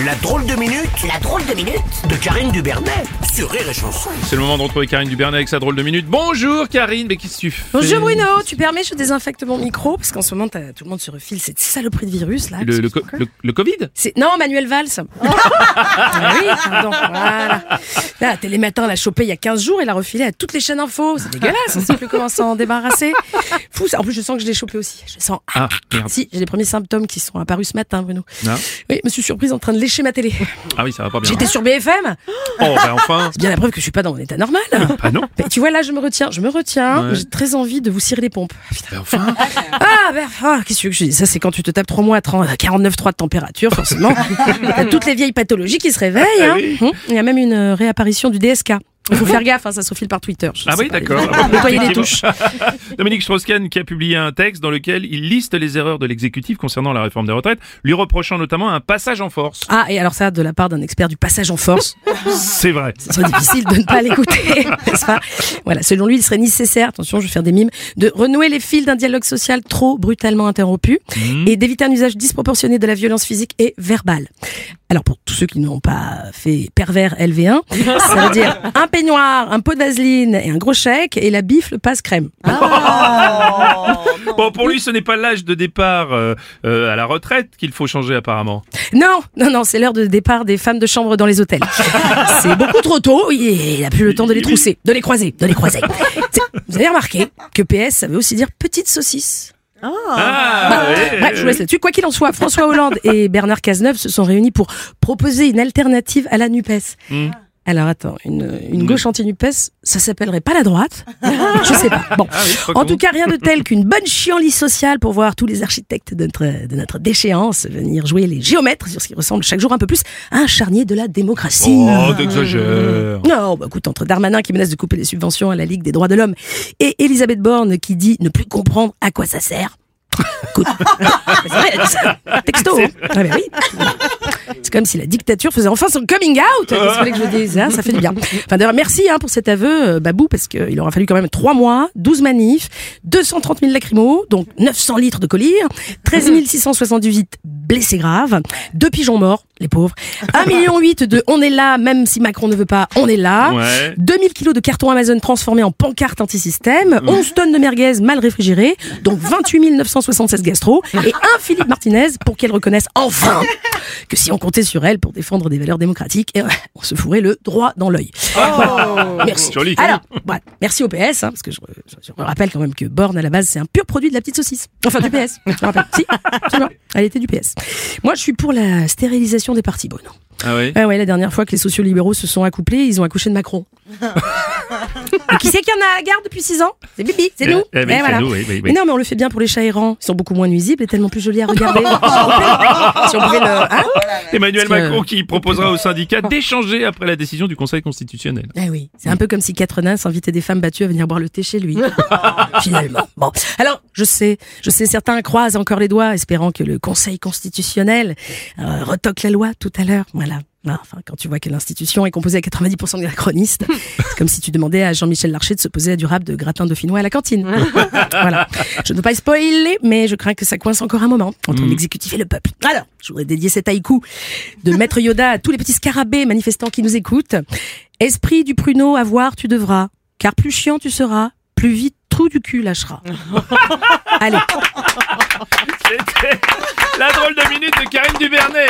La drôle de minute La drôle de minute de Karine Dubernet sur Rire et Chanson. C'est le moment de retrouver Karine Dubernet avec sa drôle de minute. Bonjour Karine, mais qu'est-ce que tu fais Bonjour Bruno, tu permets je désinfecte mon micro parce qu'en ce moment t'as- tout le monde se refile cette saloperie de virus là. le, le, co- le- le Covid C'est non Manuel Valls. Ah oui, pardon, voilà. Là, Télématin l'a chopé il y a 15 jours et l'a refilé à toutes les chaînes info. C'est dégueulasse, on sait plus comment s'en débarrasser. Fou, ça. en plus je sens que je l'ai chopé aussi. Je sens Ah, merde. si, j'ai les premiers symptômes qui sont apparus ce matin Bruno. Non Oui, je me suis surprise en train de lécher ma télé. Ah oui, ça va pas bien. J'étais sur BFM. Oh, ben enfin C'est bien la preuve que je suis pas dans mon état normal. Ah non Mais tu vois là, je me retiens, je me retiens. Ouais. J'ai très envie de vous cirer les pompes. Ben enfin Ah, ben, ah, qu'est-ce que je dise Ça, c'est quand tu te tapes 3 mois à 30 à 49,3 de température, forcément. T'as toutes les vieilles pathologies qui se réveillent. hein. oui. Hum, Il y a même une euh, réapparition du DSK. Il faut faire gaffe, hein, ça se file par Twitter. Ah oui, d'accord. Nettoyer les touches. Dominique Strauss-Kahn qui a publié un texte dans lequel il liste les erreurs de l'exécutif concernant la réforme des retraites, lui reprochant notamment un passage en force. Ah, et alors ça, de la part d'un expert du passage en force, C'est vrai. ce serait difficile de ne pas l'écouter, Voilà, selon lui, il serait nécessaire, attention, je vais faire des mimes, de renouer les fils d'un dialogue social trop brutalement interrompu et d'éviter un usage disproportionné de la violence physique et verbale. Alors pour tous ceux qui n'ont pas fait pervers LV1, ça veut dire un peignoir, un pot de vaseline et un gros chèque et la bifle passe crème. Bon, pour lui, ce n'est pas l'âge de départ euh, euh, à la retraite qu'il faut changer apparemment. Non, non, non, c'est l'heure de départ des femmes de chambre dans les hôtels. C'est beaucoup trop tôt, et il n'a plus le temps de les trousser, de les croiser, de les croiser. Vous avez remarqué que PS, ça veut aussi dire petite saucisse. Ah, ouais. Bref, je vous laisse là-dessus. Quoi qu'il en soit, François Hollande et Bernard Cazeneuve se sont réunis pour proposer une alternative à la NUPES. Hmm. Alors attends, une, une gauche anti-NUPES, ça s'appellerait pas la droite? Je sais pas. Bon. Ah oui, En tout cas, rien de tel qu'une bonne chienlit sociale pour voir tous les architectes de notre, de notre déchéance venir jouer les géomètres sur ce qui ressemble chaque jour un peu plus à un charnier de la démocratie. Oh, t'exagères. Non, bah écoute, entre Darmanin qui menace de couper les subventions à la Ligue des droits de l'homme et Elisabeth Borne qui dit ne plus comprendre à quoi ça sert. Écoute, c'est vrai, elle a dit ça. Texto. hein. Ah bah oui. C'est comme si la dictature faisait enfin son coming out. Qu'est-ce que je dise hein? Ça fait du bien. Enfin d'ailleurs, merci hein, pour cet aveu, euh, Babou, parce qu'il aura fallu quand même 3 mois, 12 manifs, 230 000 lacrymos, donc 900 litres de collier, 13 678 blessés graves, deux pigeons morts, les pauvres, 1,8 million de on est là, même si Macron ne veut pas, on est là. Ouais. 2000 kilos de carton Amazon transformés en pancarte anti-système, 11 tonnes de merguez mal réfrigérées, donc 28 976 gastro, et un Philippe Martinez pour qu'elle reconnaisse enfin que si on comptait sur elle pour défendre des valeurs démocratiques, eh ouais, on se fourrait le droit dans l'œil. Voilà. Merci. Joli. Alors, voilà. merci au PS, hein, parce que je, je- je rappelle quand même que Borne à la base c'est un pur produit de la petite saucisse. Enfin du PS. Je me rappelle. Si, absolument. Elle était du PS. Moi, je suis pour la stérilisation des partis Bruno. Ah oui. Ah ouais, la dernière fois que les sociaux-libéraux se sont accouplés, ils ont accouché de Macron. Et qui c'est qui en a à la garde depuis 6 ans C'est Bibi, c'est nous. Eh, eh oui, Eh, c'est voilà. nous, oui, oui, oui. Mais non, mais on le fait bien pour les chats errants. Ils sont beaucoup moins nuisibles et tellement plus jolis à regarder. si on pouvait le... hein Emmanuel Parce que- Macron qui proposera au syndicat d'échanger après la décision du Conseil constitutionnel. Eh oui, c'est un peu comme si Catherine invitait des femmes battues à venir boire le thé chez lui. Finalement. Bon, alors je sais, je sais, certains croisent encore les doigts, espérant que le Conseil constitutionnel euh, retoque la loi tout à l'heure. Voilà. Ah, Enfin, quand tu vois que l'institution est composée à 90% de anachronistes, c'est comme si tu demandais à Jean-Michel Larcher de se poser à du rap de gratin dauphinois à la cantine. voilà. Je ne veux pas spoiler, mais je crains que ça coince encore un moment entre l'exécutif et le peuple. Alors, je voudrais dédier cet haïku de Maître Yoda à tous les petits scarabées manifestants qui nous écoutent. Esprit du pruneau, à voir tu devras, car plus chiant tu seras, plus vite trou du cul lâchera. Allez. C'était la drôle de minute de Karine Duvernet.